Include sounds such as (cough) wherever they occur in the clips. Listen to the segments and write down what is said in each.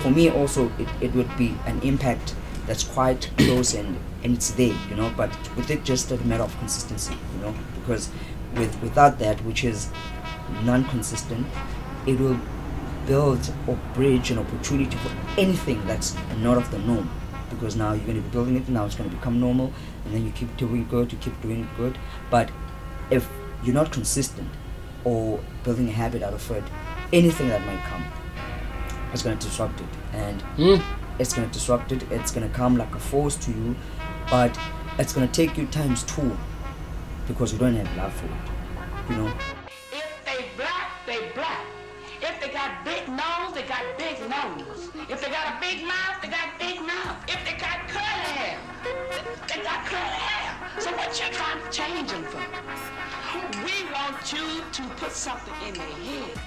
for me also it, it would be an impact that's quite (clears throat) close and and it's there you know but with it just a matter of consistency you know because with without that which is non-consistent it will build or bridge an opportunity for anything that's not of the norm because now you're going to be building it now it's going to become normal and then you keep doing good you keep doing good but if you're not consistent or building a habit out of it anything that might come is going to disrupt it and Mm. it's going to disrupt it it's going to come like a force to you but it's going to take you times two because you don't have love for it you know If they black, they black. If they got big nose, they got big nose. If they got a big mouth, they got big mouth. If they got curly hair, they got curly hair. So what you trying to change them for? We want you to put something in their head.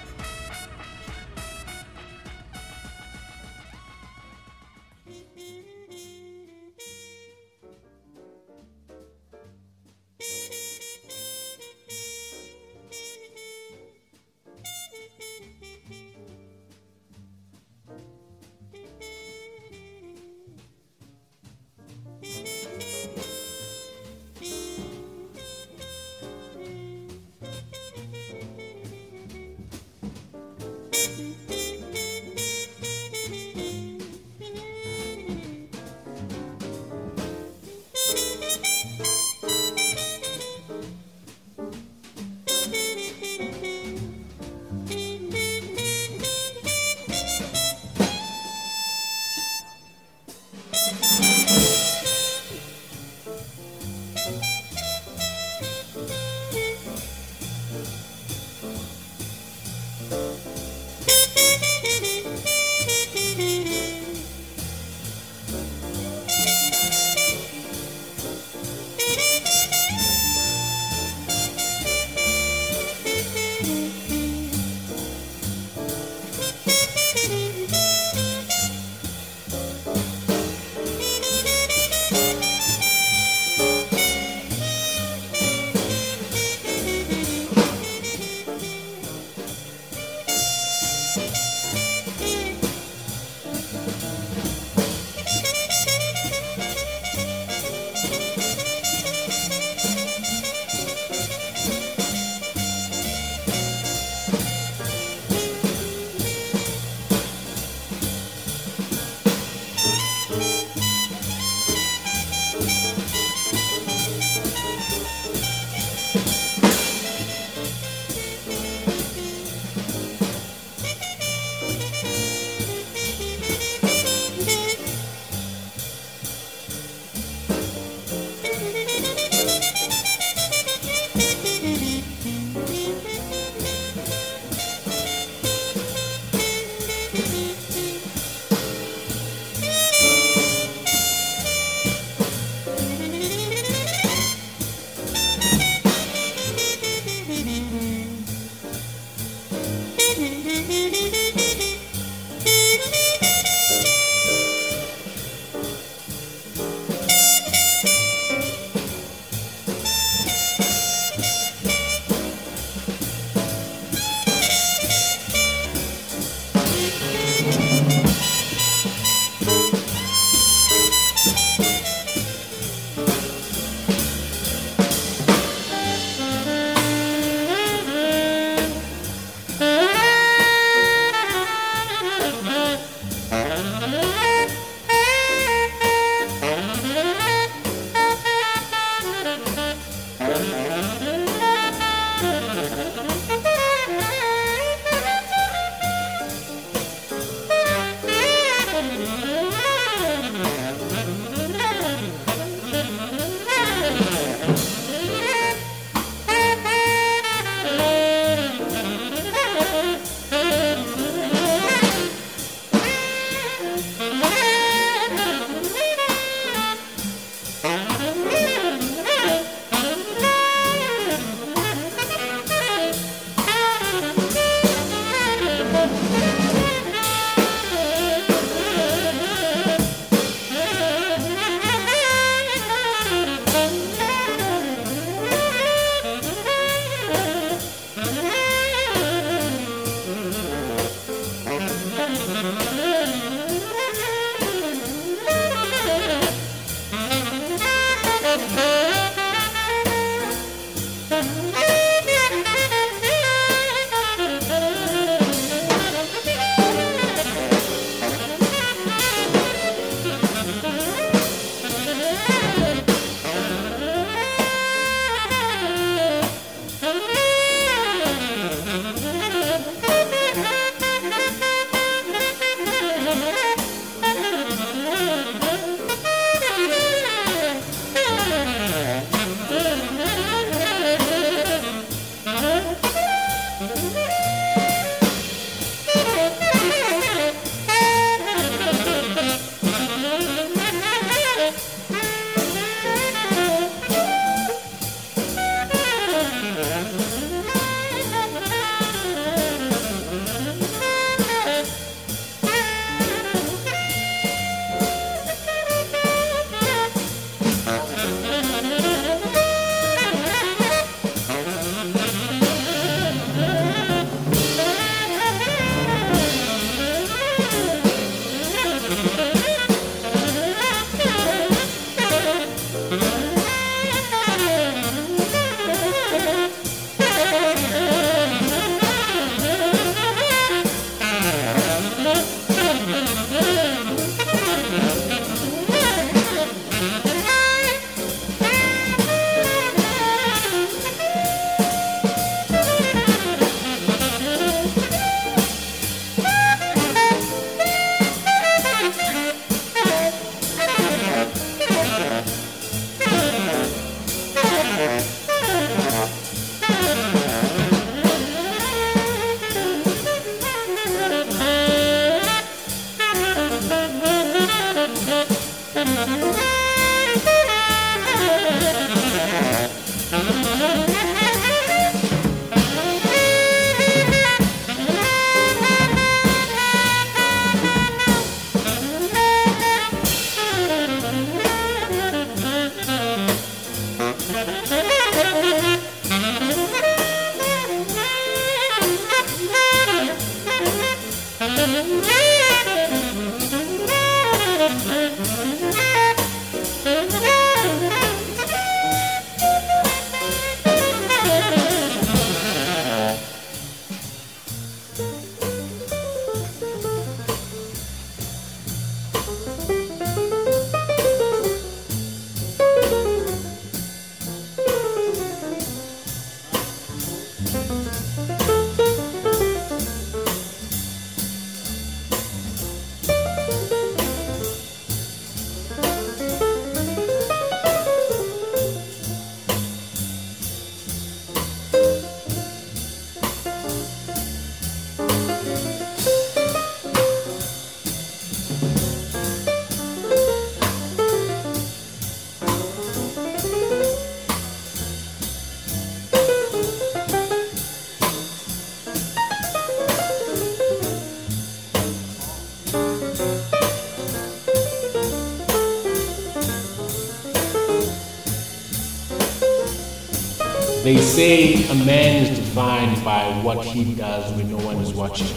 Say a man is defined by what he does when no one is watching.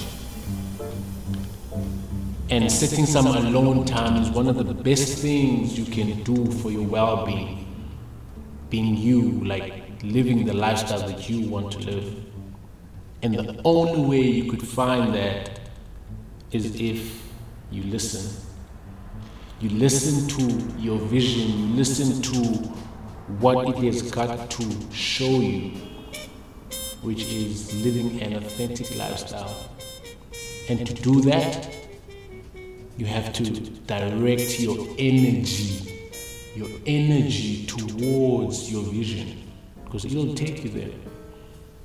And setting some alone time is one of the best things you can do for your well being. Being you, like living the lifestyle that you want to live. And the only way you could find that is if you listen. You listen to your vision, you listen to what it has got to show you, which is living an authentic lifestyle. And to do that, you have to direct your energy, your energy towards your vision, because it'll take you there.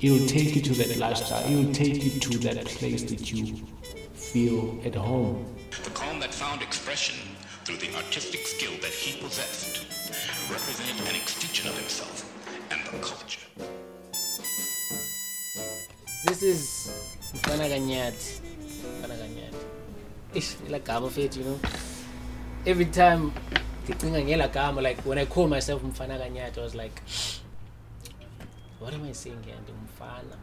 It'll take you to that lifestyle. It'll take you to that place that you feel at home. The calm that found expression through the artistic skill that he possessed represented an extension of himself and the culture. This is Mfana Ganyati. Mfana Ganyati. Ish, like gama fit, you know. Every time ndicinga ngela gama like when I call myself Mfana Ganyati, I was like what am I saying here? Ndimfana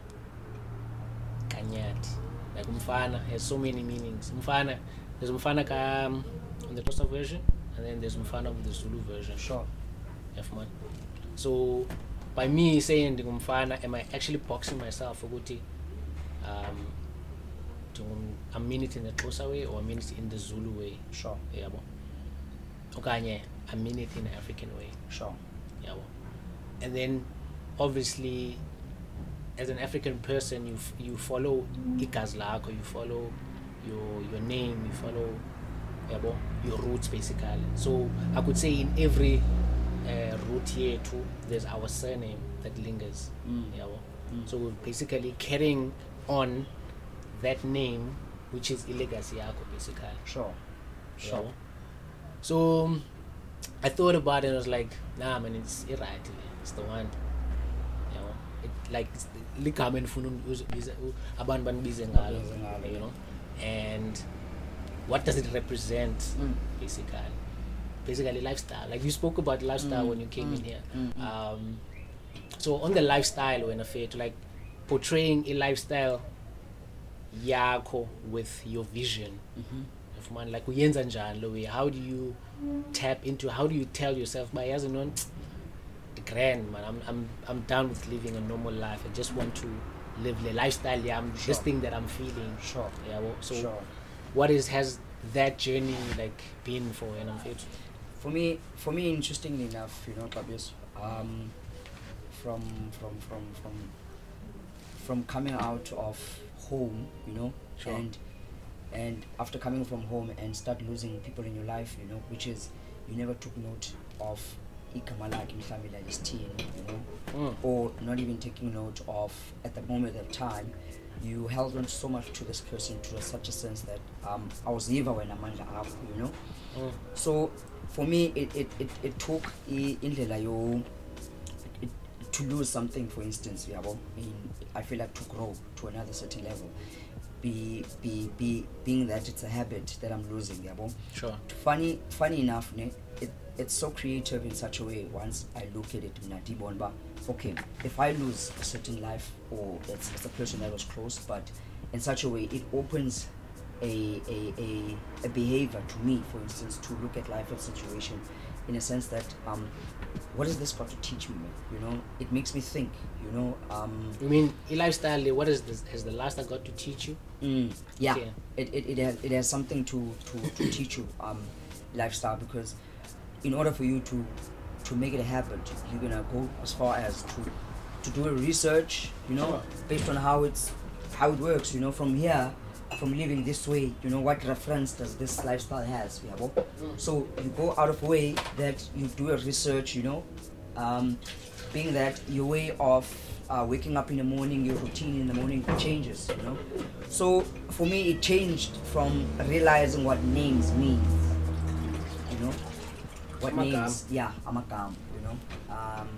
Ganyati. Like Mfana has so many meanings. Mfana, there's Mfana ka um, in the Xhosa version and then there's Mfana with the Zulu version. Sure. F1. So by me saying the ndingumfana, am I actually boxing myself ukuthi um I mean it in the Xhosa way or I mean it in the Zulu way? Sure. Yabo. Okanye I mean it in the African way. Sure. Yabo. And then obviously as an African person you f- you follow igazi lakho, you follow your your name, you follow yabo, your roots basically. So I could say in every uh, root here too, there's our surname that lingers. Mm. Yabo. So we're basically carrying on that name which is legacy yakho basically. Sure. Sure. Yabo. So um, I thought about it and I was like, nah man, it's it right. It's the one. You know, it like it's ligama endifuna abantu bandibize ngalo, you know. And what does it represent Mm. basically? Basically lifestyle. Like you spoke about lifestyle Mm, when you came in mm, here. mm. Um, so on the lifestyle when to like portraying a lifestyle yakho with your vision Mhm. of man like uyenza njani lo way how do you tap into how do you tell yourself by yazi non the grand man I'm, I'm i'm done with living a normal life i just want to live the lifestyle yeah i'm this thing that i'm feeling Sure. yeah well, so sure. what is has that journey like been for and i'm fit For me, for me, interestingly enough, you know, Kabis, um, from from from from from coming out of home, you know, Sure. and and after coming from home and start losing people in your life, you know, which is you never took note of igama lakhe mhlawumbi lalithini, you know, mm. or not even taking note of at the moment of time you held on so much to this person to such a sense that um, awuziva wena amandla akho you know Mm. so for me it, it, it, it took i- indlela yo to lose something for instance yabo? In, i feel like to grow to another certain level. Be, be, be, being that it's a habit that i'm losing yabo? Sure. Funny funny enough ne, it, it's so creative in such a way once i look at it mna okay if i lose a certain life or it's, it's a person that was close but in such a way it opens a, a, a, a behavior to me, for instance, to look at life as situation in a sense that um, what is this got to teach me? You know, it makes me think. You know, um, You mean lifestyle? What is this? Has the lifestyle got to teach you? Mm, yeah, Okay. it, it, it, has, it has something to, to, to teach you um, lifestyle because in order for you to to make it a habit, you're gonna go as far as to to do a research, you know, based on how it's how it works, you know, from here, from living this way, you know, what reference does this lifestyle has, yeah, bo? So you go out of way that you do a research, you know, um, being that your way of uh, waking up in the morning, your routine in the morning changes, you know. So for me, it changed from realizing what names mean, you know, what Amagama. names, yeah, amagama, you know, um,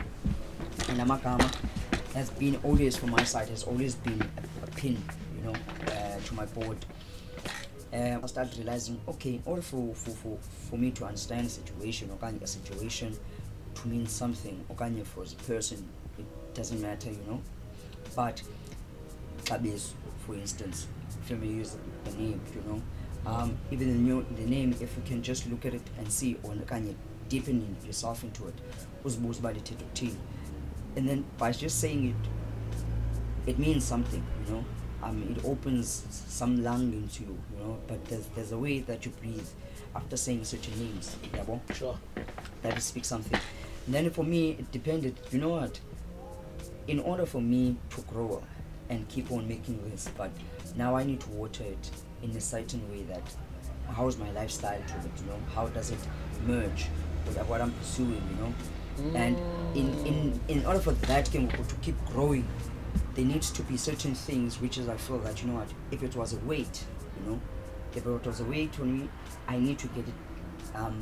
and amagama has been always from my side has always been a, a pin, you know, uh, to my board. Um, I started realizing, okay, in order for, for, for, for me to understand a situation, or kind of a situation to mean something, or kind of for a person, it doesn't matter, you know. But Kabesu, for instance, if you use the name, you know, um, even the, new, the name, if you can just look at it and see, or kind deepen yourself into it, uzibuse uba lithetha ukuthini. and then by just saying it, it means something, you know. Um, it opens some lung into you, you know. But there's there's a way that you breathe after saying certain names, yabo Sure. that speaks something. And then for me, it depended. You know what? In order for me to grow and keep on making this, but now I need to water it in a certain way that how is my lifestyle to it? You know, how does it merge with what I'm pursuing? You know, and in in in order for that game to keep growing, there needs to be certain things which is I feel that you know what if it was a weight, you know, if it was a weight on me, I need to get it um,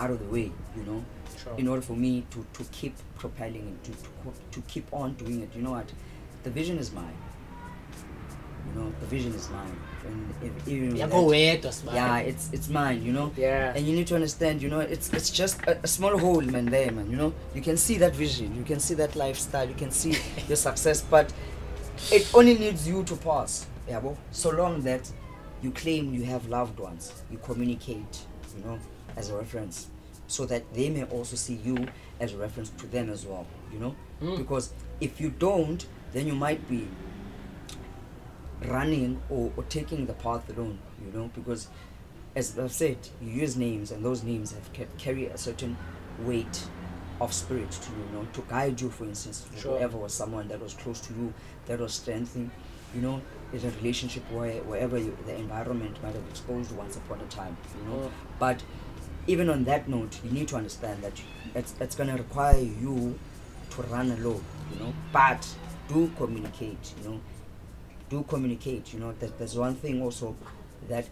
out of the way, you know, Sure. in order for me to, to keep propelling it, to, to, to keep on doing it. You know what? The vision is mine. You know, the vision is mine. And if, even with Yakho that- yeah, it's it's mine, you know. Yeah. And you need to understand, you know, it's it's just a, a small hole, man. There, man. You know, you can see that vision, you can see that lifestyle, you can see (laughs) your success, but it only needs you to pass. Yeah, well, so long that you claim you have loved ones, you communicate, you know, as a reference, so that they may also see you as a reference to them as well. You know, Mm. because if you don't, then you might be running or, or taking the path alone, you know, because as I've said, you use names and those names have ca- carry a certain weight of spirit to you, you know, to guide you, for instance, to Sure. whoever was someone that was close to you, that was strengthening, you know, is a relationship where wherever you, the environment might have exposed once upon a time, you know. But even on that note, you need to understand that it's, it's going to require you to run alone, you know, but do communicate, you know, do communicate. You know, that there's one thing also that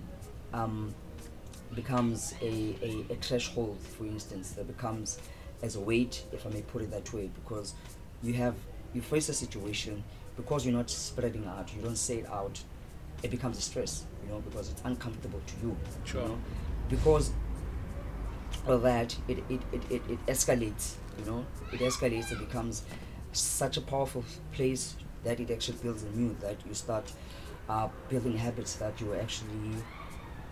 um, becomes a, a, a threshold, for instance, that becomes as a weight, if I may put it that way, because you have you face a situation because you're not spreading out, you don't say it out, it becomes a stress, you know, because it's uncomfortable to you. Sure. You know? Because of that, it, it, it, it, it escalates, you know, it escalates, it becomes such a powerful place that it actually builds in you, that you start uh, building habits that you are actually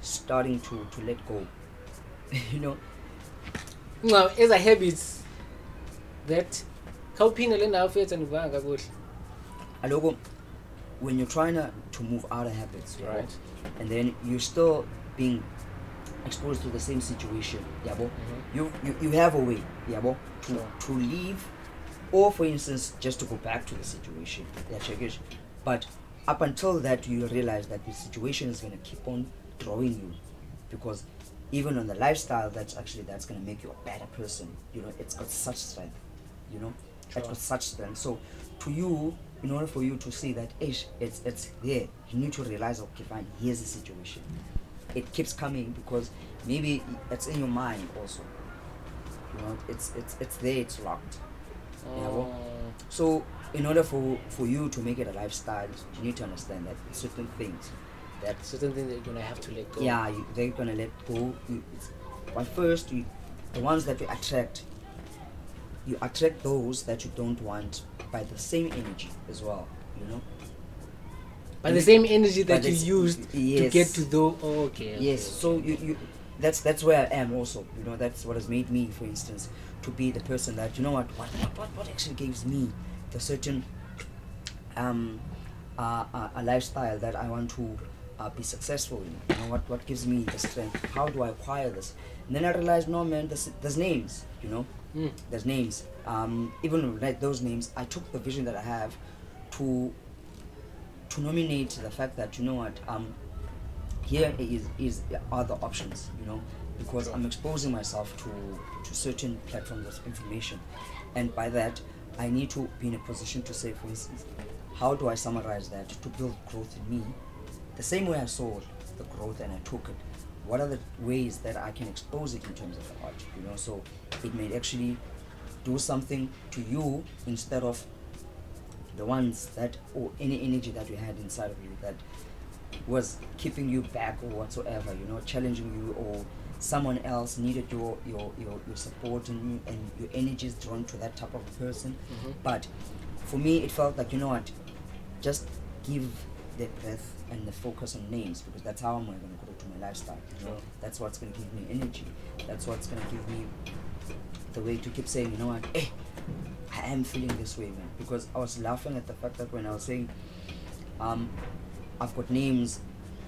starting to, to let go. (laughs) you know, Now, as a habits that khawuphinde le ndawo fethu andivanga kakuhle. Alogo, when you're trying to, to move out of habits, yabo, Right. and then you're still being exposed to the same situation, yabo, Mhm. you, you, you have a way, yabo, to, Sure. to leave, or for instance, just to go back to the situation. It. But up until that, you realize that the situation is going to keep on drawing you, because even on the lifestyle, that's actually that's going to make you a better person. You know, it's got such strength. You know, it's got such strength. So, to you, in order for you to see that, ish, it's it's there. You need to realize, okay, fine. Here's the situation. It keeps coming because maybe it's in your mind also. You know, it's it's it's there. It's locked. Mm, so, in order for for you to make it a lifestyle, you need to understand that certain things that certain things that you're gonna have to let go. yeah, you, they're gonna let go. You, but first, you, the ones that you attract, you attract those that you don't want by the same energy as well. You know, But the same energy that you used to get to the oh, okay, okay. yes so you, you that's that's where i am also you know that's what has made me for instance to be the person that you know what what what, what, what actually gives me the certain um uh, uh, a lifestyle that i want to uh, be successful in? You know what what gives me the strength? How do i acquire this? And then i realized no man there's, there's names you know? Mm. there's names. Um even like those names i took the vision that i have to to nominate the fact that you know what um here is is are the options you know because i'm exposing myself to to certain platforms of information. And by that i need to be in a position to say for instance how do i summarize that to build growth in me? The same way i saw the growth and i took it what are the ways that i can expose it in terms of the art you know? So it may actually do something to you instead of the ones that or any energy that you had inside of you that was keeping you back or whatsoever you know challenging you or someone else needed your your your, your support and and your energy is drawn to that type of a person Mhm. but for me it felt like you know what just give the breath and the focus on names because that's how i'm going to grow to my lifestyle you know Sure. that's what's going to give me energy that's what's going to give me the way to keep saying you know what eh, I am feeling this way, man. Because I was laughing at the fact that when I was saying, um, I've got names,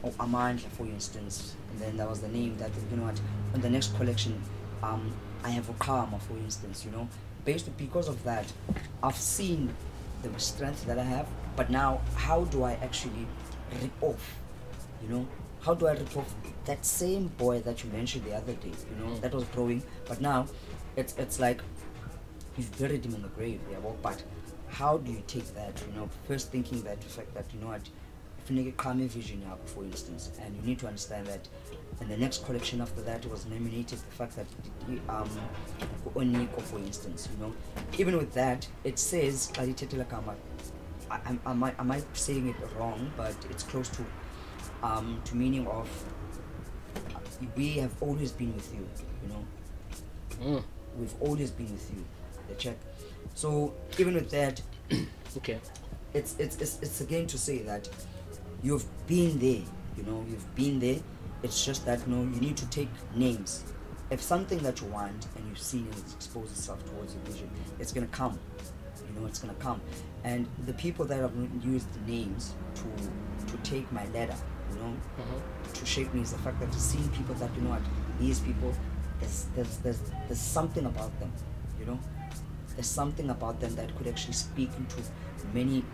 of Amandla, for instance, and then that was the name that you know what, on the next collection, um, I have Okama, for instance, you know, based because of that, I've seen the strength that I have, but now how do I actually rip off, you know? How do I rip off that same boy that you mentioned the other day, you know, Mm. that was growing, but now it's it's like you've buried him in the grave yeah well, but how do you take that you know first thinking that the fact that you know what kufuneka iqhame vision for instance and you need to understand that And the next collection after that was nominated the fact that um oniko for instance you know even with that it says lithethe I, I, I, might, I be saying it wrong but it's close to um to meaning of we have always been with you you know Mm. we've always been with you the check so even with that Okay. it's it's it's, it's again to say that you've been there you know you've been there. It's just that you know you need to take names. If something that you want and you've seen it expose itself towards your vision it's gonna come you know it's gonna come. And the people that have used the names to to take my ladder you know Mhm. to shape me is the fact that I've seen people that you know what these people there's there's there's, there's something about them you know. There's something about them that could actually speak into many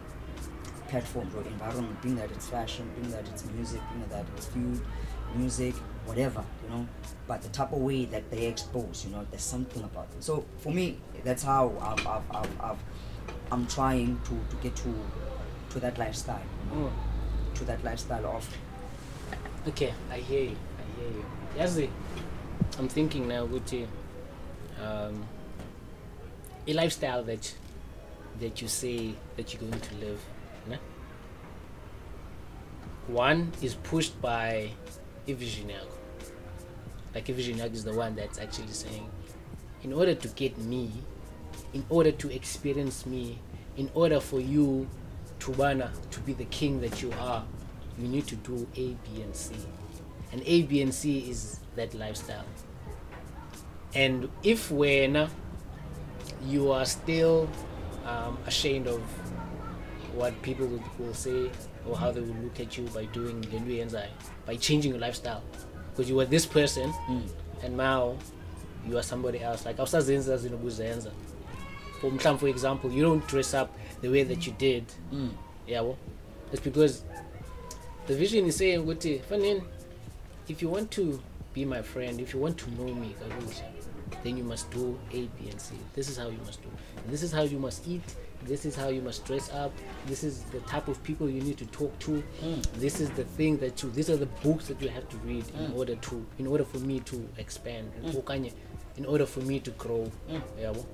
platforms or environment being that it's fashion being that it's music being that it's food music whatever you know but the type of way that they expose you know there's something about them so for me that's how I've, I've, I've, I've I'm trying to, to get to to that lifestyle you know, Mm. to that lifestyle of Okay, I hear you. I hear you. Yazi, I'm thinking now, Guti, um, a lifestyle that that you say that you're going to live? One is pushed by a. Like a is the one that's actually saying, in order to get me, in order to experience me, in order for you to wanna to be the king that you are, you need to do A, B, and C. And A, B, and C is that lifestyle. And if when you are still um, ashamed of what people will say or how they will look at you by doing the new Enzai, by changing your lifestyle, because you were this person and now you are somebody else. Like awusazenza zinokuzenza. For mhlawumbe, for example, you don't dress up the way that you did. mm, Yeah, well, it's because the vision is saying, "Ukuthi, fanele, if you want to be my friend, if you want to know me, kakuhle, then you must do A, B, and C. This is how you must do. And this is how you must eat. This is how you must dress up. This is the type of people you need to talk to. mm. This is the thing that you. These are the books that you have to read in Mm. order to, in order for me to expand, Mm. in order for me to grow. Mm. Yeah, well.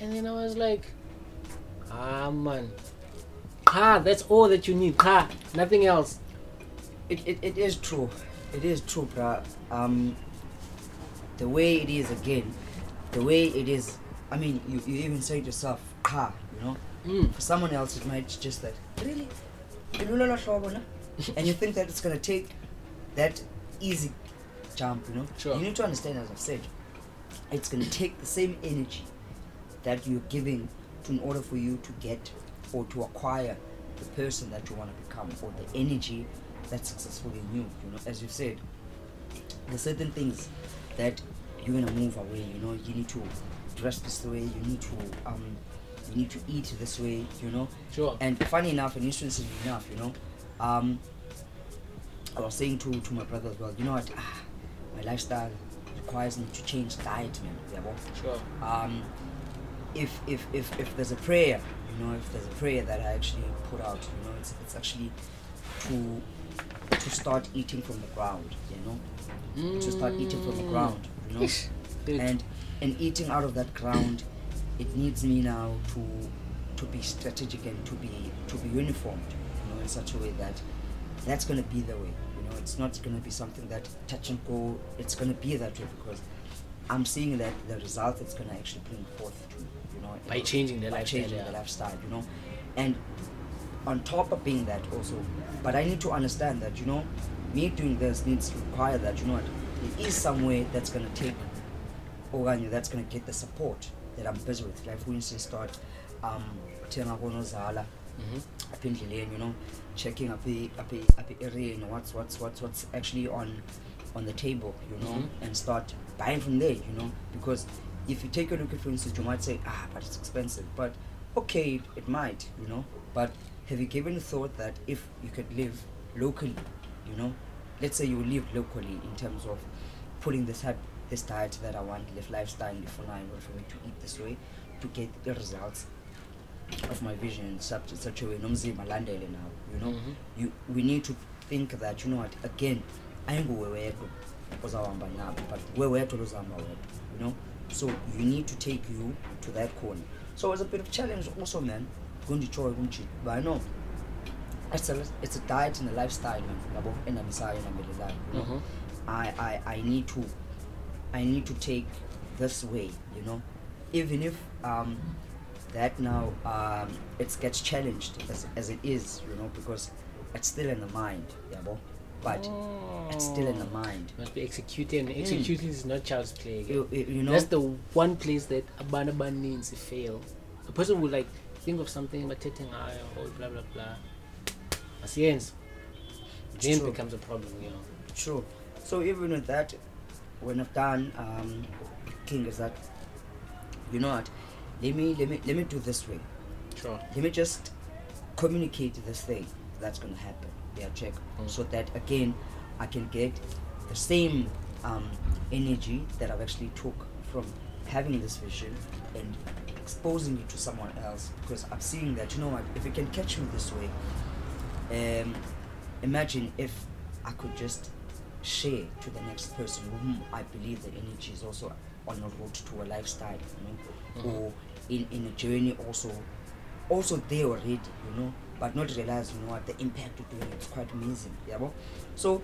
And then I was like, ah man, ah that's all that you need. Ah, nothing else. It, it, it is true. It is true, bruh. Um, the way it is again, the way it is. I mean, you, you even say it yourself, car. You know, Mm. for someone else it might just that really. ilula hlobo na and you think that it's going to take that easy jump you know Sure. you need to understand as i've said it's going to (clears throat) take the same energy that you're giving to, in order for you to get or to acquire the person that you want to become or the energy that's successful in you you know as you've said there's certain things that you're gonna move away you know you need to dress this way you need to um you need to eat this way you know? Sure. and funny enough and interestingly enough you know? Um i was saying to to my brother as well you know what? Ah, my lifestyle requires me to change diet man yabo Sure. um, if, if, if, if there's a prayer, you know, if there's a prayer that I actually put out, you know, it's, it's actually to to start eating from the ground, you know, to start eating from the ground, you know, and and eating out of that ground, it needs me now to to be strategic and to be to be uniformed, you know, in such a way that that's going to be the way, you know, it's not going to be something that touch and go. It's going to be that way because I'm seeing that the result it's going to actually bring forth to you know By changing the by lifestyle, changing yeah. the lifestyle, you know, and on top of being that also, but I need to understand that you know, me doing this needs to require that you know what, there is some way that's going to take okanye that's going to get the support that I'm busy with. Like for instance, start um thenga konozala Mhm. apha endleleni you know checking apha apha ereyeni what's what's what's what's actually on on the table you know Mhm. and start buying from there you know because if you take a look at for instance you might say ah but it's expensive but okay it, it might you know but have you given thought that if you could live locally you know let's say you live locally in terms of pulling this type this diet that I want live lifestyle for nine for me to eat this way to get the results of my vision. In such, such a way nomzimba landele now you know? Mhm. you we need to think that you know what again ayinguwe wedwa ozawuhamba nabo but we wedwa lozahamba wedwa you know? So you need to take you to that corner. So it's a bit of challenge also man. Kunditshoyo kumjit but i know it's a, it's a diet and a lifestyle man. Yabo enamisayo enambelelayo you know? Mhm. I, I i need to i need to take this way you know even if um that now um it gets challenged as, as it is you know because it's still in the mind yabo but it's still in the mind Must be executed, and executing is not child's play. again. you, you know That's the one place that abanaban means fail. A person would like think of something but taking eye or blah blah blah. Asiens. It's Then becomes a problem, you know. Sure. So even with that, when I've done um, King is that, you know what? Let me let me let me do this way. Sure. Let me just communicate this thing that's gonna happen. Yeah, check. Mm. So that again, I can get the same um, energy that I've actually took from having this vision and exposing it to someone else because I'm seeing that you know what? If it can catch me this way, um, imagine if I could just share to the next person whom I believe the energy is also on a road to a lifestyle, you know, or in, in a journey also, also there already, you know, but not realize, you know what, the impact of doing is quite amazing, yeah. bo? So,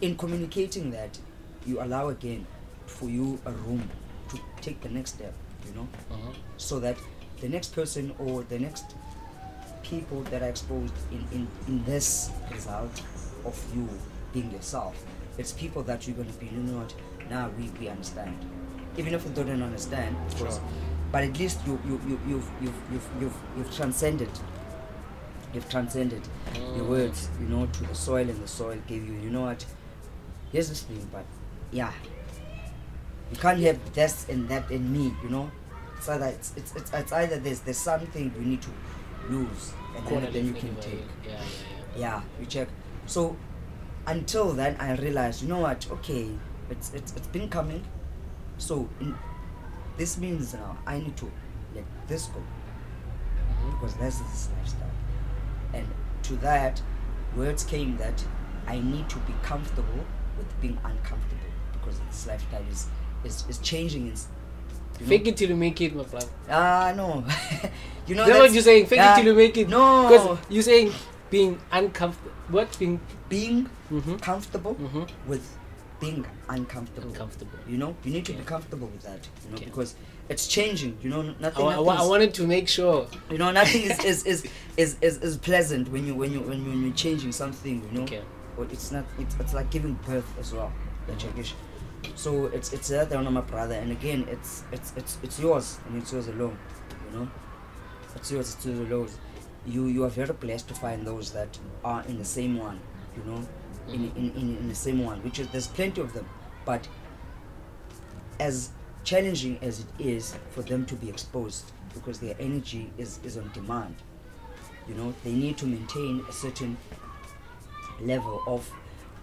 in communicating that, you allow again for you a room to take the next step, you know, Mhm. so that the next person or the next people that are exposed in, in, in this result of you being yourself, it's people that you're going to be, you know what, now we, we understand. Even if they don't understand, of course, Sure. but at least you, you, you, you've, you've, you've, you've, you've transcended. You've transcended your Mm. words, you know, to the soil, and the soil gave you, you know what, here's this thing, but yeah, you can't have this and that in me, you know. It's either it's it's, it's, it's either there's there's something you need to lose and then, then you can take. Yeah, yeah, Yeah, you check. So until then I realized, you know what, okay, it's it's it's been coming. So in, this means now I need to let this go. Mhm. because this is this lifestyle. And to that, words came that I need to be comfortable with being uncomfortable because this lifestyle is is, is changing. In, you know? Fake it till you make it, my brother. Ah, no. (laughs) you know Is that what you're saying? Fake Ah, it till you make it. No. Because you're saying being uncomfortable. What being? being Mm-hmm. comfortable Mm-hmm. with being uncomfortable. Uncomfortable. You know, you need to be comfortable with that. You know, Okay. because it's changing. You know, nothing. wa- I, I wanted to make sure. you know, nothing is, is, is, is, is, is pleasant when you when you when, you, when you're changing something. You know, Okay. but it's not. It's, it's like giving birth as well. The Chagish. So it's it's that on my brother, and again, it's it's it's it's yours, and it's yours alone. You know, it's yours. It's yours alone. You you are very blessed to find those that are in the same one. You know, in, in, in, in the same one, which is there's plenty of them, but as challenging as it is for them to be exposed because their energy is, is on demand you know they need to maintain a certain level of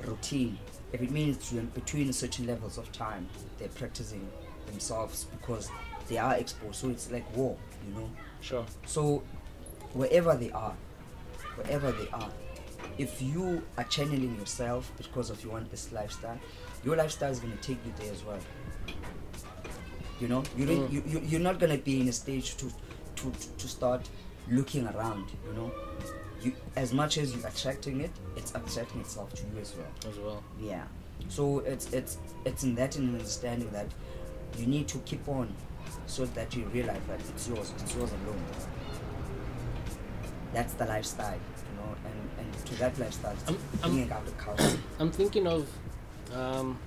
routine. If it means between certain levels of time they're practicing themselves because they are exposed. So it's like war you know? Sure. so wherever they are wherever they are if you are channeling yourself because of you want this lifestyle your lifestyle is going to take you there as well. You know you, Mm. you, you you're not going to be in a stage to to to start looking around you know. You as much as you're attracting it it's attracting itself to you as well. As well. yeah. So it's it's it's in that understanding that you need to keep on so that you realize that it's yours it's yours alone. That's the lifestyle you know and to that lifestyle I'm- I'm- bringing out the culture I'm thinking of um,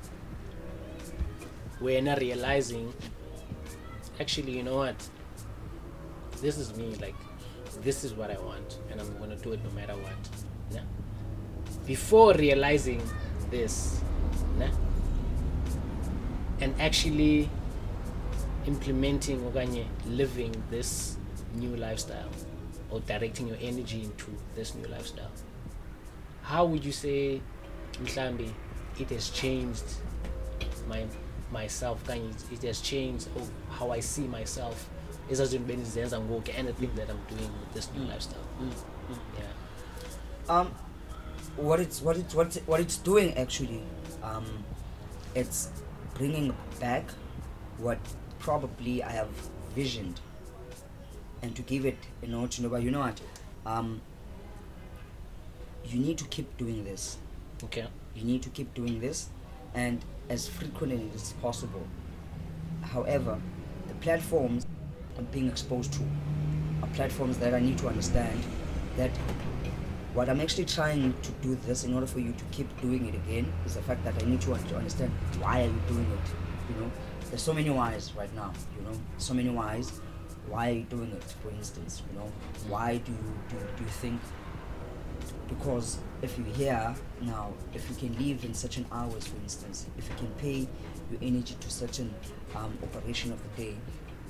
when I realizing, actually, you know what? This is me. Like, this is what I want, and I'm gonna do it no matter what. Yeah. Before realizing this, yeah, and actually implementing okanye living this new lifestyle or directing your energy into this new lifestyle how would you say mhlambi it has changed my myself? Kanye it has changed of how i see myself? Ezazinto bendizenza ngoku anything that i'm doing with this new lifestyle. Yeah. Um what it's what it's what it's, what it's doing actually um it's bringing back what probably i have visioned. And to give it you know to know you know what um you need to keep doing this. Okay. You need to keep doing this and as frequently as possible. However the platforms i'm being exposed to are platforms that i need to understand that what i'm actually trying to do this in order for you to keep doing it again is the fact that i need you to understand why are you doing it you know? There's so many whys right now you know? So many whys. Why are you doing it for instance you know? Why do you do, do you think because if you're here now, if you can live in certain hours, for instance, if you can pay your energy to certain um, operation of the day,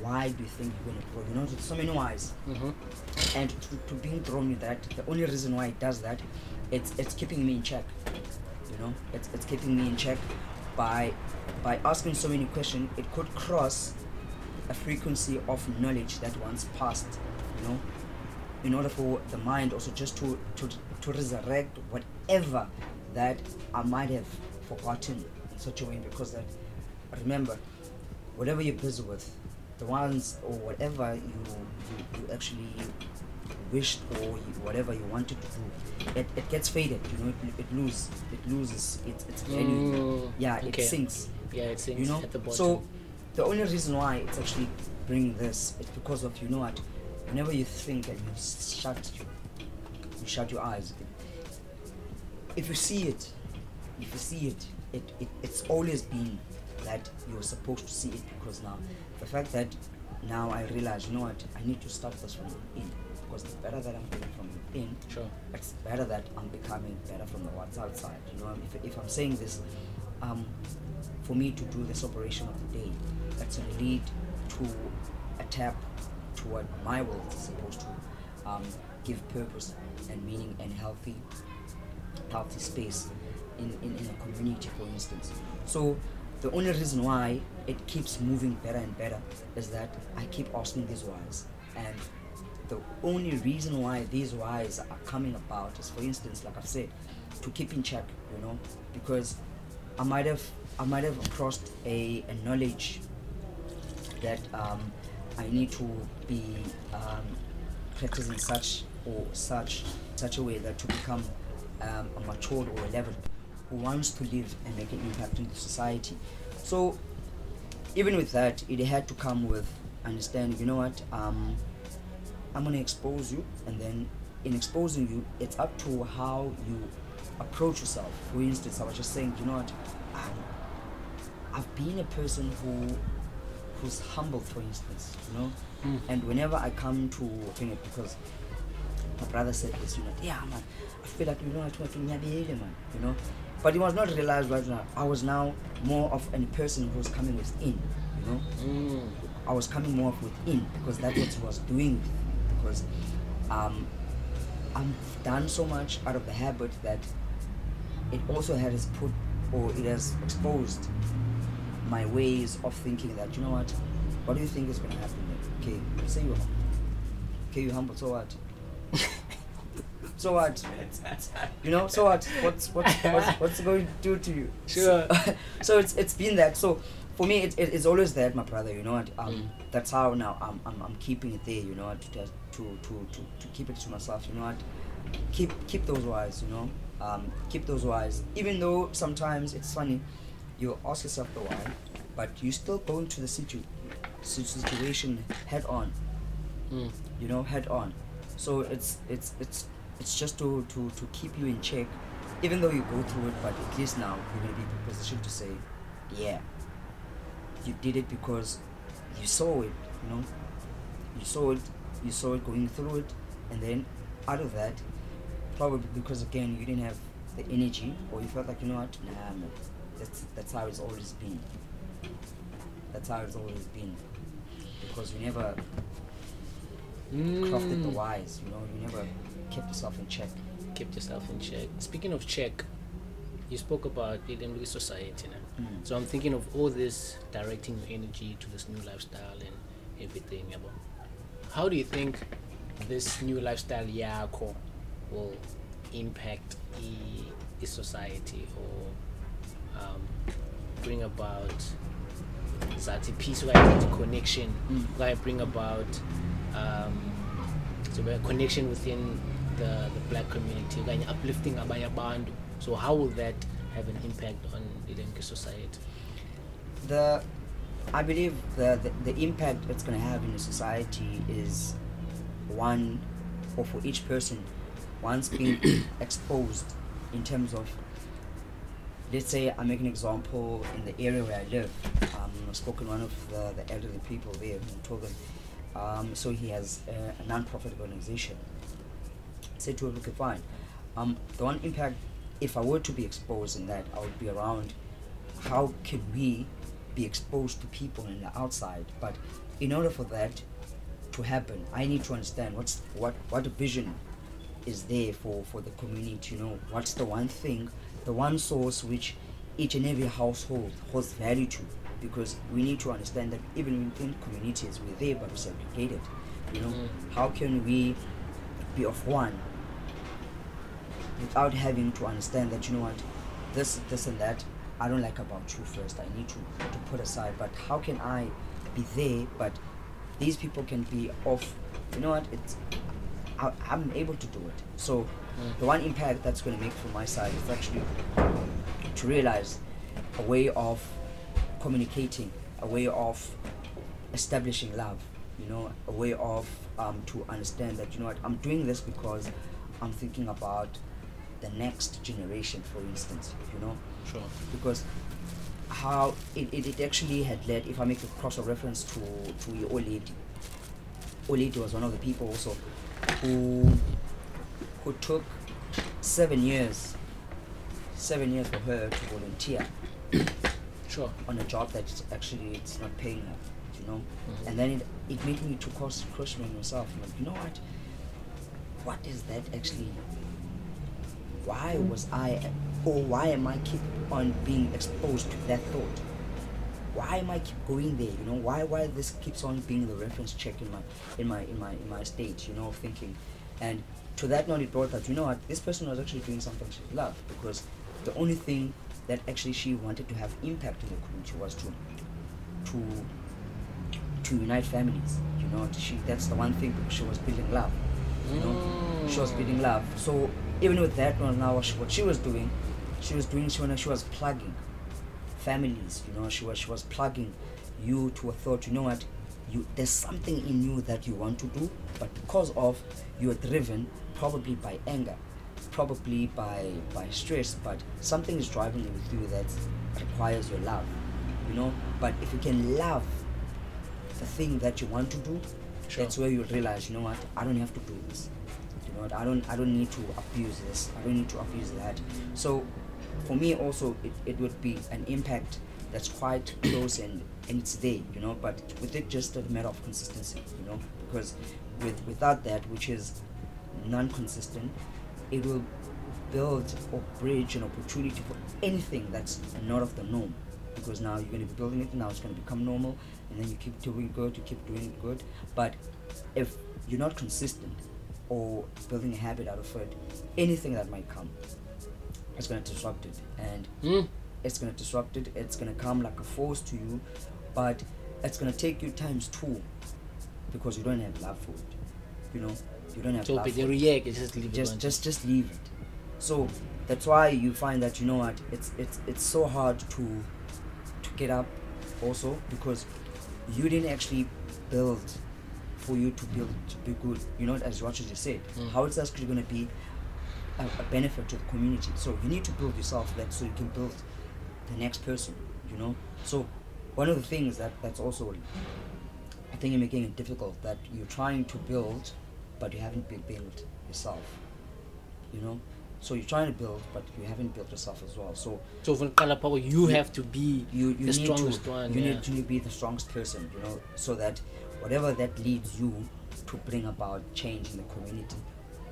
why do you think you're going to grow? You know, there's so many whys. mm-hmm. And to, to being thrown with that, the only reason why it does that, it's it's keeping me in check. You know, it's it's keeping me in check by by asking so many questions. It could cross a frequency of knowledge that once passed. You know, in order for the mind also just to to to resurrect whatever that I might have forgotten in such a way because that remember whatever you're busy with the ones or whatever you you, you actually wished or you, whatever you wanted to do it, it gets faded you know it, it loses it loses its its value. Mm, yeah okay. it sinks yeah it sinks you know? at the bottom. So the only reason why it's actually bringing this is because of you know what whenever you think and you shut you, you shut your eyes if you see it if you see it, it, it it's always been that you're supposed to see it because now the fact that now I realize you know what I need to start this from within because the better that I'm doing from within sure it's better that I'm becoming better from the what's outside. You know, if, if I'm saying this, um, for me to do this operation of the day, that's going to lead to a tap to what my world is supposed to um, give purpose and meaning and healthy, healthy space in, in, in a community, for instance. So the only reason why it keeps moving better and better is that I keep asking these whys and the only reason why these whys are coming about is for instance like i've said to keep in check you know because i might have i might have crossed a, a knowledge that um, i need to be um, practicing such or such such a way that to become um, a matured or a level who wants to live and make an impact in the society. So even with that, it had to come with understanding. You know what? Um, I'm gonna expose you, and then in exposing you, it's up to how you approach yourself. For instance, I was just saying, you know what? Um, I've been a person who who's humble, for instance, you know. And whenever I come to thing it because my brother said this, you know, yeah, man, I feel like you know, I want to man, you know. But it was not realized right now. I was now more of a person who's coming within, you know. Mm. I was coming more of within because that's what he was doing. Because um, I'm done so much out of the habit that it also has put or it has exposed my ways of thinking that you know what what do you think is going to happen okay say you're humble okay you're humble so what so what? (laughs) You know so what? What's what's what's, what's going to do to you? Sure. so, (laughs) so it's it's been that. So for me it, it, it's always that my brother you know what? Um Mm. that's how now I'm, I'm i'm keeping it there you know what? To to to to, to keep it to myself you know what? Keep keep those whys you know? Um keep those whys even though sometimes it's funny you ask yourself the why but you still go into the situ- situation head on. Mm. you know head on so it's it's it's it's just to to to keep you in check even though you go through it but at least now you're going to be in a position to say yeah you did it because you saw it you know? You saw it you saw it going through it and then out of that probably because again you didn't have the energy or you felt like you know what? Nah man, that's that's how it's always been. That's how it's always been. Because you never crafted the whys. you know you never kept yourself in check kept yourself in check. Speaking of check, you spoke about Ilemri society. Now. Mm. So I'm thinking of all this directing your energy to this new lifestyle and everything. yabo. How do you think this new lifestyle yakho will impact the, the society or um, bring about zathi peace okanye connection Mm. bring about um, so a connection within the, the black community okanye uplifting abanye abantu so how will that have an impact on the Lenke society? The I believe the, the, the impact it's going to have in the society is one, or for each person, once being (coughs) exposed in terms of, let's say I make an example in the area where I live. Um, I spoke to one of the, the elderly people there and told them, um, so he has a, a non-profit organization. Said to him, okay, fine. Um, the one impact, if I were to be exposed in that, I would be around how can we be exposed to people in the outside but in order for that to happen i need to understand what's what what vision is there for for the community you know what's the one thing the one source which each and every household holds value to because we need to understand that even within communities we're there but we're segregated you know mm-hmm. how can we be of one without having to understand that you know what this this and that I don't like about you first. I need to, to put aside. But how can I be there? But these people can be off. You know what? It's I, I'm able to do it. So mm. the one impact that's going to make from my side is actually to realize a way of communicating, a way of establishing love. You know, a way of um, to understand that you know what I'm doing this because I'm thinking about the next generation, for instance. You know, sure because how it, it, it actually had led if I make a cross reference to to your old lady. Old lady was one of the people also who who took seven years seven years for her to volunteer sure on a job that actually it's not paying her, you know. Mhm. And then it, it made me to cross question myself, like, you know what? What is that actually? Why was I, or why am I keep on being exposed to that thought? Why am I keep going there? You know, why why this keeps on being the reference check in my in my in my in my state, you know, of thinking. And to that note it brought that, you know what, this person was actually doing something she loved because the only thing that actually she wanted to have impact in the community She was to to to unite families. You know, she that's the one thing she was building love. You know, she was building mm. love. So even with that one now, what she, what she was doing, she was doing she, she was plugging families you know she was she was plugging you to a thought you know what you there's something in you that you want to do but because of you are driven probably by anger probably by by stress but something is driving you with you that requires your love you know? But if you can love the thing that you want to do Sure. that's where you realize you know what? I don't have to do this. You know what? I don't i don't need to abuse this. I don't need to abuse that. So for me also it, it would be an impact that's quite close and and it's there you know? But with it just a matter of consistency you know? Because with without that which is non-consistent it will build or bridge an opportunity for anything that's not of the norm. Because now you're going to be building it now it's going to become normal and then you keep doing good you keep doing good. But if you're not consistent or building a habit out of it anything that might come it's going to disrupt it. And Mm. it's going to disrupt it it's going to come like a force to you but it's going to take you times two because you don't have love for it you know you don't have So react is just leave it just just just leave it. So that's why you find that you know what it's it's it's so hard to to get up also because you didn't actually build for you to build to be good you know as you just said. Mm. how it's actually going to be a, a benefit to the community? So you need to build yourself that so you can build the next person you know? So one of the things that that's also i think you're making it difficult that you're trying to build but you haven't been built yourself you know so you're trying to build but you haven't built yourself as well so So from power, you have to be you, you the need strongest to one. you yeah. need to be the strongest person you know so that whatever that leads you to bring about change in the community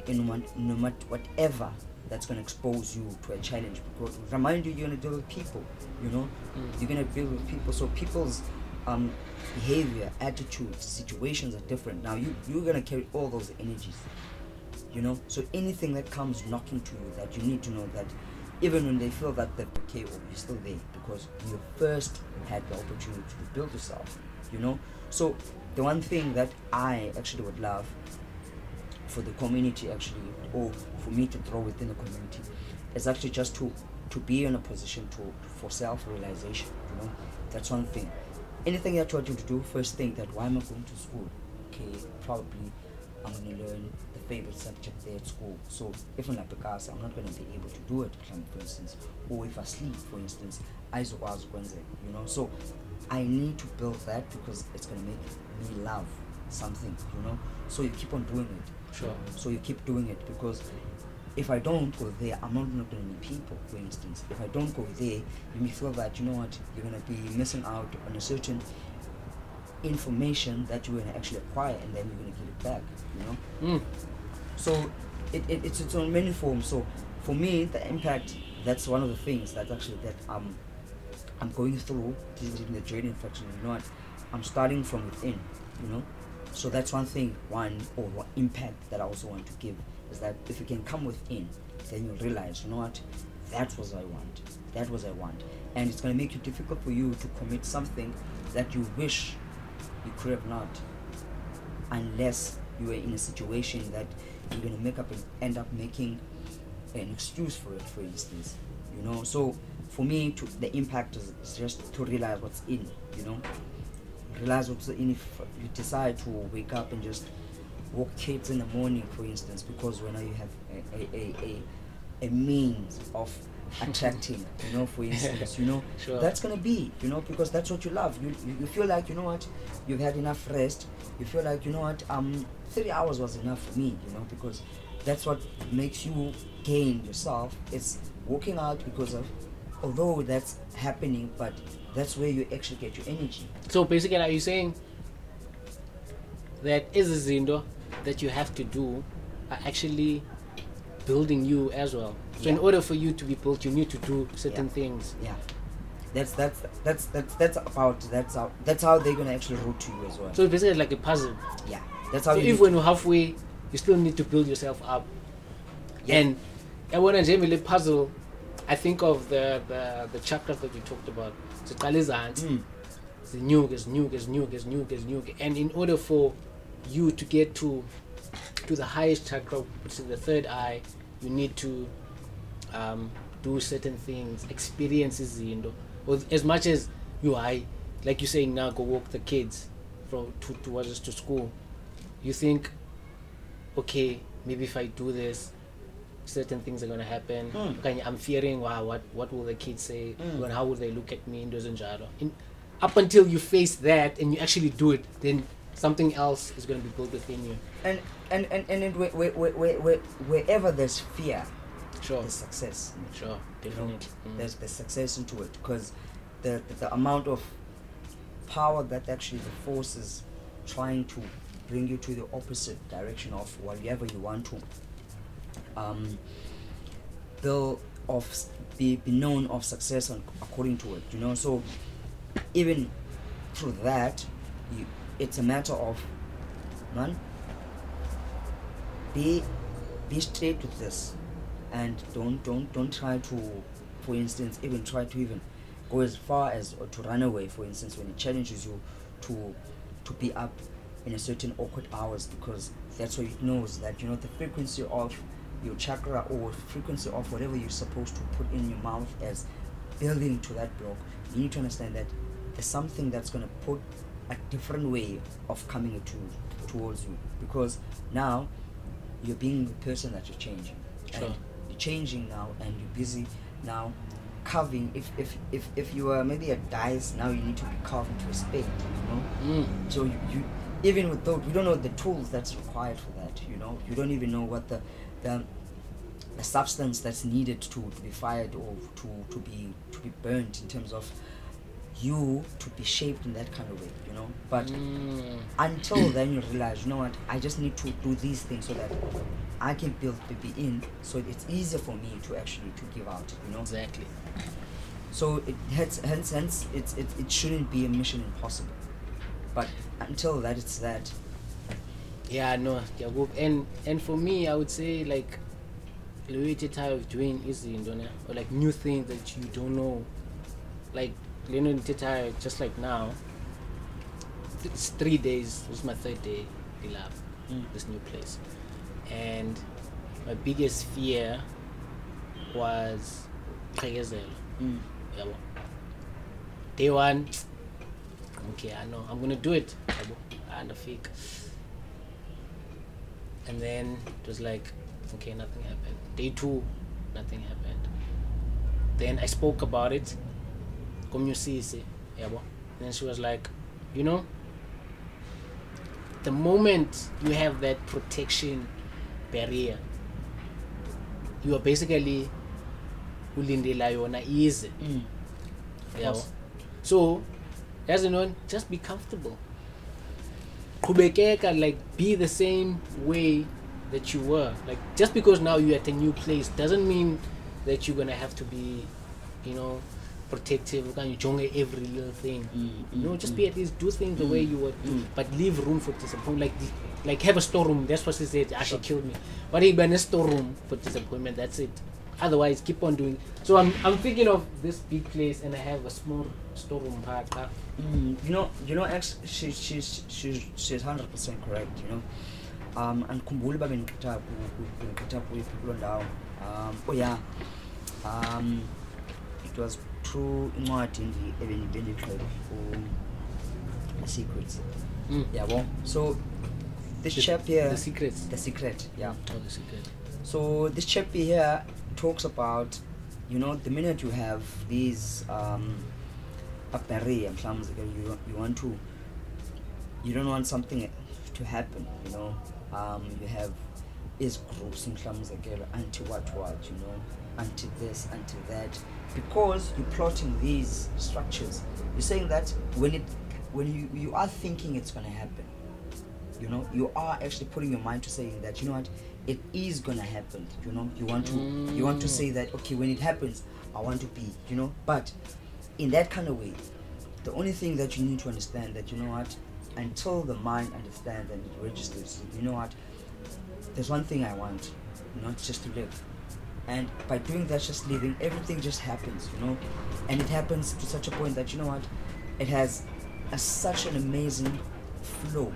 in one, no matter whatever that's going to expose you to a challenge because remind you you're going to deal with people you know Mm. you're going to deal with people so people's um, behavior attitudes situations are different. Now you you're to carry all those energies you know? So anything that comes knocking to you that you need to know that even when they feel that they're okay or you're still there because you first had the opportunity to build yourself you know? So the one thing that i actually would love for the community actually or for me to throw within the community is actually just to to be in a position to for self-realization you know? That's one thing anything that you want you to do first think that why am i going to school? Okay probably i'm going to learn the favorite subject there at school. So if i'm not because i'm not going to be able to do it for instance. Or if i sleep for instance ayizokwazi ukwenzeka you know? So i need to build that because it's going to make me love something you know? So you keep on doing it. Sure. so you keep doing it because if I don't go there, I'm not going to meet people, for instance. If I don't go there, you may feel that, you know what, you're going to be missing out on a certain information that you're going to actually acquire and then you're going to get it back, you know? Mm. So it, it, it's, it's on many forms. So for me, the impact, that's one of the things that actually that I'm, I'm going through in the journey infection. You know what? I'm starting from within, you know? So that's one thing, one or one impact that I also want to give is that if you can come within, then you'll realize, you know what, that was I want. That was I want. And it's gonna make it difficult for you to commit something that you wish you could have not unless you are in a situation that you're gonna make up and end up making an excuse for it, for instance. You know, so for me to the impact is, is just to realize what's in, you know. Realize what's in if you decide to wake up and just walk kids in the morning, for instance, because when you have a, a, a, a, a means of (laughs) attracting, you know, for instance, you know, (laughs) Sure. that's gonna be, you know, because that's what you love. You, you you feel like you know what, you've had enough rest. You feel like you know what, um, three hours was enough for me, you know, because that's what makes you gain yourself. It's working out because of, although that's happening, but that's where you actually get your energy. So basically, are you saying that izinto that you have to do are actually building you as well? So in order for you to be built, you need to do certain Yeah. things. Yeah, that's that's that's that's that's about that's how that's how they're gonna actually root to you as well. So it's basically like a puzzle. yeah, that's how So you if when you're halfway, you still need to build yourself up. Yeah. And and when I the puzzle, I think of the, the the chakras that you talked about. Siqala ezantsi, Mm. zinyuke zinyuke zinyuke zinyuke zinyuke and in order for you to get to to the highest chakra which is the third eye you need to um, do certain things, experience izinto. Or as much as you I like you saying now go walk the kids from to towards us to school. You think, okay, maybe if I do this, certain things are gonna happen. Mm. I'm fearing wow what what will the kids say? Mm. And how will they look at me in. In up until you face that and you actually do it, then something else is gonna be built within you. and and and, and it, where, where, where, where, where, wherever there's fear Sure. there's success Sure, you know definitely. Mm. there's the success into it because the, the the amount of power that actually the force is trying to bring you to the opposite direction of whatever you want to um they'll of be, be known of success on, according to it you know so even through that you it's a matter of man be be straight with this and don't don't don't try to for instance even try to even go as far as or to run away for instance when it challenges you to to be up in a certain awkward hours because that's what it knows that you know the frequency of your chakra or frequency of whatever you're supposed to put in your mouth as building to that block you need to understand that there's something that's going to put a different way of coming to towards you. Because now you're being the person that you're changing. Sure. and you're changing now and you're busy now carving. If if if, if you are maybe a dice now you need to be carved into a spade you know? Mm. so you, you even with those we don't know the tools that's required for that you know? You don't even know what the the, the substance that's needed to, to be fired or to, to be to be burnt in terms of you to be shaped in that kind of way you know but Mm. until then you realize you know what i just need to do these things so that i can build baby in so it's easier for me to actually to give out you know Exactly. so it hence hence hence it's it, it shouldn't be a mission impossible but until that it's that Yeah, no, ndiyakuva. And and for me, I would say like le way tired of doing izinto ne or like new things that you don't know. Like nto ndithethayo just like now. It's three days. This is my third day dilapha Mm. this new place, and my biggest fear was qhekezelo. mm. yabo day one okay i know i'm gonna do it yabo fake. and then it was like okay nothing happened day two nothing happened then i spoke about it komnyusisi yabo then she was like you know the moment you have that protection barrier you are basically ulindela yona ize Mm. yabo so as you know just be comfortable. Qhubekeka like be the same way that you were. Like just because now you're at a new place doesn't mean that you're gonna have to be you know protective okanye ujonge every little thing. Mm, you know mm, just mm. be at least do things the way you would do Mm. but leave room for disappointment. Like the- like have a storeroom. That's what she said. Ah, she killed me. But if a storeroom for disappointment. That's it. Otherwise keep on doing. So i'm i'm thinking of this big place and i have a small storeroom part Mm, you know, you know, ex, she, she's she's she's hundred percent correct. You know, um, andikhumbuli uba bendikhetha ku- ku- bendikhetha kuyiphi kuloo ndawo. Um, oh yeah, um, it was through incwadi bendiyixhele ku secrets. mm. Yabo. So this The- chap here, the secrets the secret. Yeah. oh the secret So this chap here talks about, you know, the minute you have these um, a barrier, you you want to, you don't want something to happen, you know. Um, you have these groups mhlawumbe anti what what, you know, anti this, anti that, because you're plotting these structures. You're saying that when it when you you are thinking it's gonna happen, you know you are actually putting your mind to saying that you know what it is gonna happen you know you want to you want to mm. say that okay when it happens i want to be you know but in that kind of way the only thing that you need to understand that you know what until the mind understands and it registers you know what there's one thing i want not just to live and by doing that just living everything just happens you know? And it happens to such a point that you know what? It has a, such an amazing flow.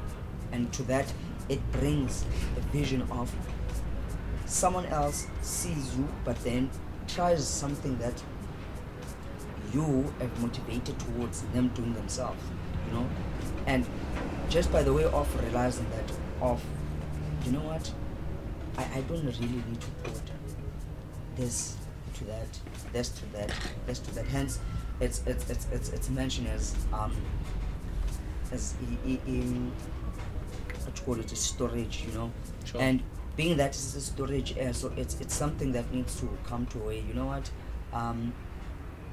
And to that it brings a vision of someone else sees you but then tries something that you have motivated towards them doing themselves, you know, and just by the way of realizing that of, you know what, I, I don't really need to put this to that, this to that, this to that. Hence, it's it's it's it's, it's mentioned as um as in what you call it, storage, you know, Sure. and being that it's a storage, uh, so it's it's something that needs to come to a way. You know what? Um,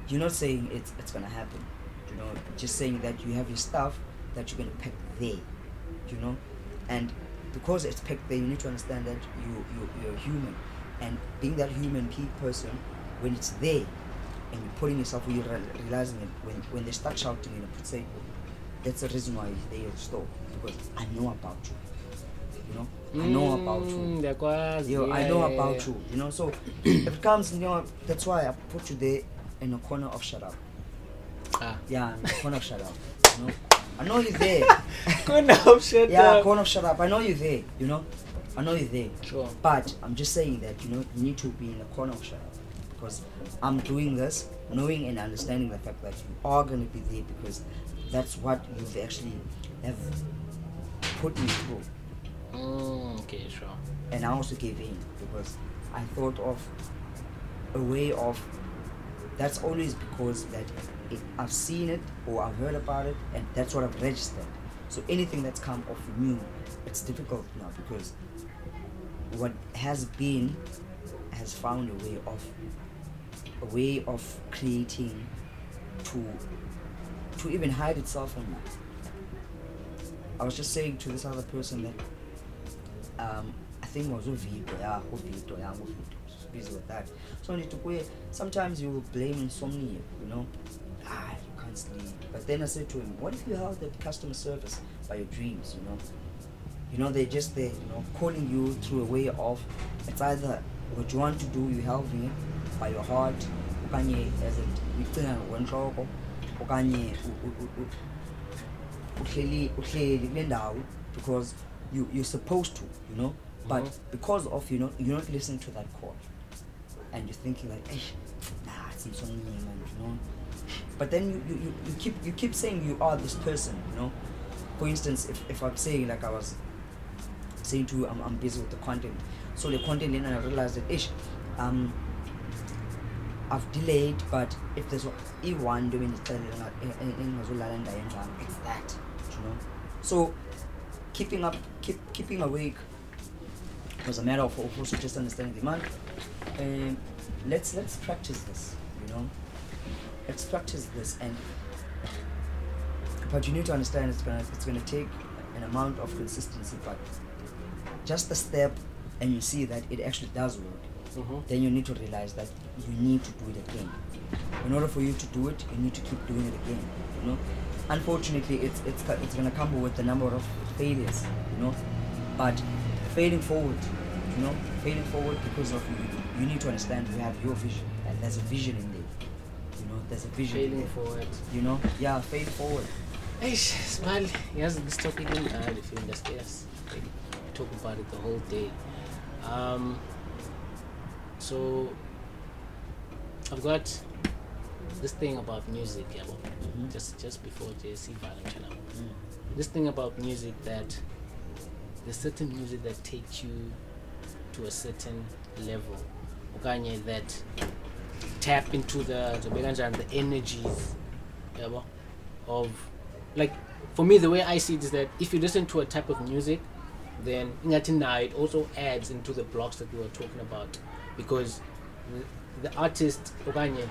you're not saying it's it's gonna happen. You know, just saying that you have your stuff that you're gonna pack there. You know, and because it's packed there, you need to understand that you you you're human, and being that human pe- person, when it's there, and you're putting yourself, you're realizing it when when they start shouting, you know, put say, that's the reason why they there at the store because I know about you. You know, I know about you. Mm, ndiyakwazi, Yo, I yeah, know yeah, about yeah. you, you know. So (clears throat) if it comes, you know, that's why I put you there in a corner of shut up. Ah. Yeah, in the corner of shut up. You know, I know you're (laughs) there. Corner of shut yeah, up. corner of shut up. I know you're there. You know, I know you're there. Sure. But I'm just saying that you know you need to be in a corner of up because I'm doing this knowing and understanding the fact that you are going to be there because that's what you've actually have put me through. Mm, okay, sure. and I also gave in because I thought of a way of that's always because that it, I've seen it or I've heard about it and that's what I've registered. So anything that's come off new, it's difficult now because what has been has found a way of a way of creating to to even hide itself from. I was just saying to this other person that um, I think it was Vito, yeah, Vito, yeah, Vito. Busy with that. So. Sometimes you will blame insomnia, you know. Can't sleep. But then I said to him, what if you held that customer service by your dreams, you know? You know, they're just there, you know, calling you through a way of it's either what you want to do, you helping it by your heart, okanye as it ucinga ngokwentloko, okanye uhleli uhleli kule ndawo because you you're supposed to you know but Mhm. because of you know you're not listening to that call and you're thinking like nah it's not so you know but then you, you, you, keep you keep saying you are this person you know for instance if, if i'm saying like i was saying to you I'm, I'm busy with the content so the content then i realized that ish um I've delayed, but if there's e one doing it, eh, eh, eh, it's that, you know. So keeping up, keep keeping awake was a matter of also just understanding the man. Let's let's practice this, you know. Let's practice this, and but you need to understand it's gonna it's gonna take an amount of consistency, but just a step, and you see that it actually does work Mhm. then you need to realize that you need to do it again. In order for you to do it, you need to keep doing it again. You know, unfortunately, it's it's it's gonna come with a number of failures. You know, but failing forward, you know, failing forward because of you. You need to understand you have your vision, and there's a vision in there. You know, there's a vision. in Failing forward. You know, yeah, fail forward. Eish, smile. Yes, this topic in uh, the film that's yes. Like, talk about it the whole day. Um, so I've got this thing about music, yeah, well, Mhm. just just before JC Valentine. Mm. This thing about music that there's certain music that takes you to a certain level. Okanye that tap into the the kanjani, the energies yabo, of like for me the way I see it is that if you listen to a type of music then ingathi nayo it also adds into the blocks that we were talking about. Because the, the artist okanye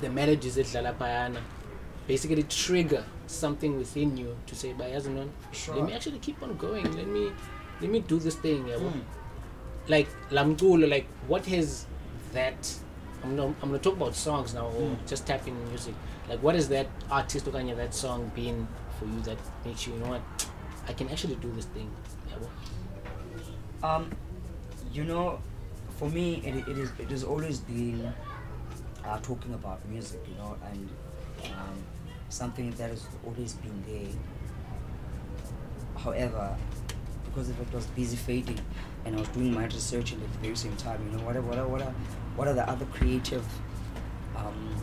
the melodies edlala phayana basically trigger something within you to say bayazi nona let me actually keep on going. Let me let me do this thing yabo Mm. like lamculo like what has that I'm gonna, I'm gonna talk about songs now or Mm. just tapping in music like what is that artist okanye that song been for you that makes you you know what I can actually do this thing yabo Um, you know, for me, it, it is it has always been uh, talking about music, you know, and um, something that has always been there. However, because if it was busy fading, and I was doing my research at the very same time, you know, whatever, whatever, what I, what are the other creative um,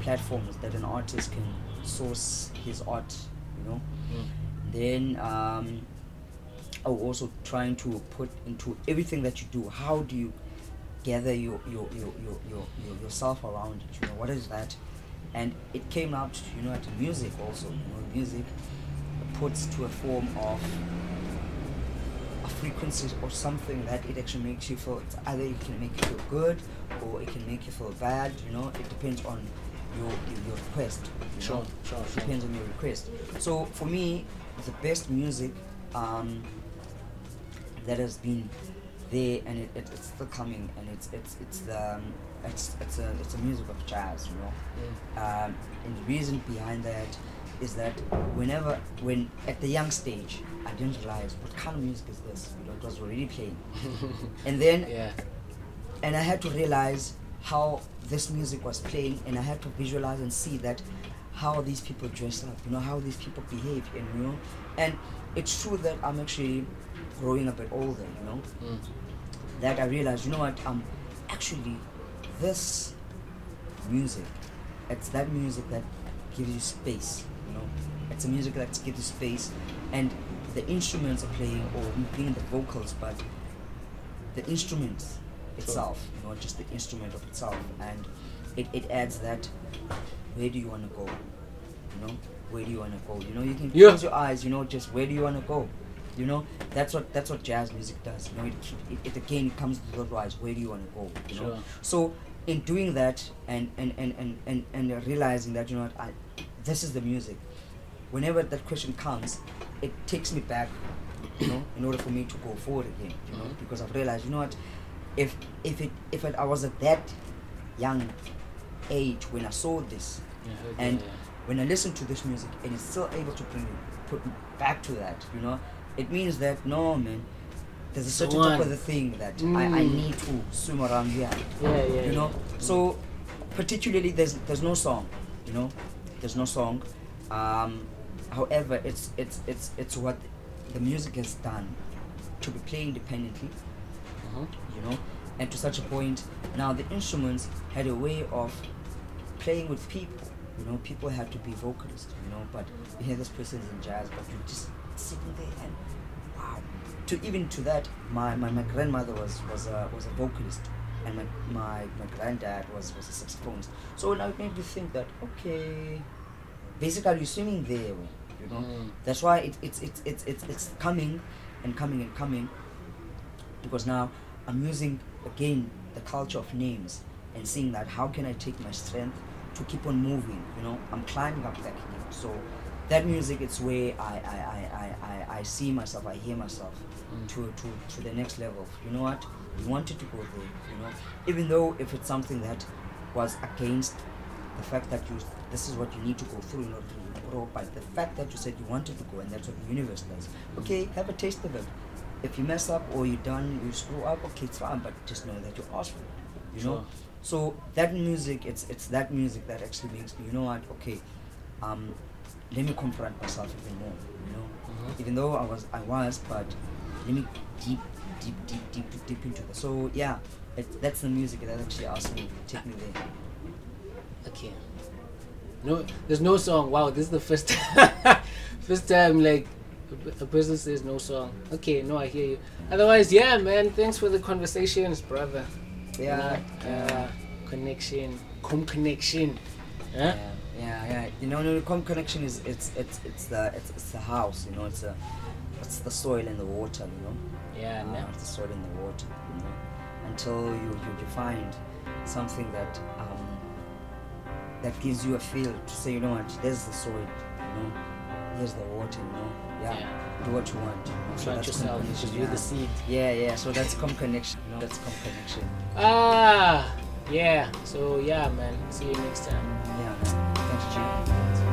platforms that an artist can source his art, you know. Then um, oh, also trying to put into everything that you do. How do you gather your your your your, your, your yourself around it? You know, what is that? And it came out, you know, at music also. You know, music puts to a form of a frequency or something that it actually makes you feel it's either it can make you feel good or it can make you feel bad you know? It depends on your your, request Sure, know? sure, It depends on your request. So for me the best music um, that has been there and it, it, it's still coming and it's it's it's the um, it's it's a it's a music of jazz you know? Um, and the reason behind that is that whenever when at the young stage I didn't realize what kind of music is this you know it was already playing (laughs) and then Yeah. and I had to realize how this music was playing, and I had to visualize and see that how these people dress up, you know, how these people behave, and you know, and it's true that I'm actually growing a bit older, you know, Mm. that I realized, you know what, um, actually, this music, it's that music that gives you space, you know, it's a music that gives you space, and the instruments are playing or playing the vocals, but the instrument itself, you know, just the instrument of itself, and it, it adds that. Where do you want to go? You know, where do you want to go? You know, you can Yeah. close your eyes. You know, just where do you want to go? You know, that's what that's what jazz music does. You know, it, it, it again it comes to the rise. Where do you want to go? You know, Sure. so in doing that and and and and and, and realizing that you know I, this is the music. Whenever that question comes, it takes me back you know, in order for me to go forward again, you know, Mhm. because I've realized, you know what, if if it if it, I was at that young age when I saw this, Yeah, and yeah. when I listen to this music and it's still able to bring me, put me back to that, you know, it means that no man, there's a certain type of the thing that I, I Mm. need to swim around here, Yeah, yeah, you know. yeah. So particularly there's there's no song, you know, there's no song. Um, however, it's it's it's it's what the music has done to be played independently, Mhm. you know, and to such a point now the instruments had a way of playing with people. You know, people had to be vocalists, you know, but you hear this person is in jazz, but you're just sitting there and wow. To even to that, my, my, my grandmother was was a was a vocalist, and my my, my granddad was was a saxophonist. So now it made me think that okay, basically you're swimming there, you know. Mm. That's why it, it's it's it's it's it's coming and coming and coming because now I'm using again the culture of names and seeing that how can I take my strength to keep on moving, you know, I'm climbing up that again. So that music it's where I I, I, I, I, I see myself, I hear myself Mm. to, to, to the next level. You know what? You wanted to go there, you know. Even though if it's something that was against the fact that you this is what you need to go through in order to grow, but the fact that you said you wanted to go and that's what the universe does. Okay, have a taste of it. If you mess up or you're done you screw up, okay, it's fine, but just know that you asked for it. You know? Sure. So that music, it's it's that music that actually makes me, you know what, okay, um, let me confront myself even more, you know. Mhm. Even though I was I was, but let me deep deep deep deep deep, deep into that. So yeah, it, that's the music that actually asked me, take me there. Okay. No, there's no song. Wow, this is the first (laughs) first time like a person says no song. Okay, no, I hear you. Otherwise, yeah, man. Thanks for the conversations, brother. You Yeah, know, uh, connection, com connection. Huh? Yeah, yeah, yeah. You know, no, com connection is it's it's it's the it's, it's the house. You know, it's a it's the soil and the water. You know, Yeah, uh, no. it's the soil and the water. You know, until you you, you find something that that gives you a feel to say, you know what, there's the soil. You know, here's the water. You know, yeah. Yeah. Do what you want. You know? Plant that's com yourself, because you're the seed. Yeah, yeah. So that's com connection. You know, that's com connection. Ah, yeah. So yeah, man. See you next time. Yeah, man. Thanks, G.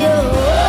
Yeah.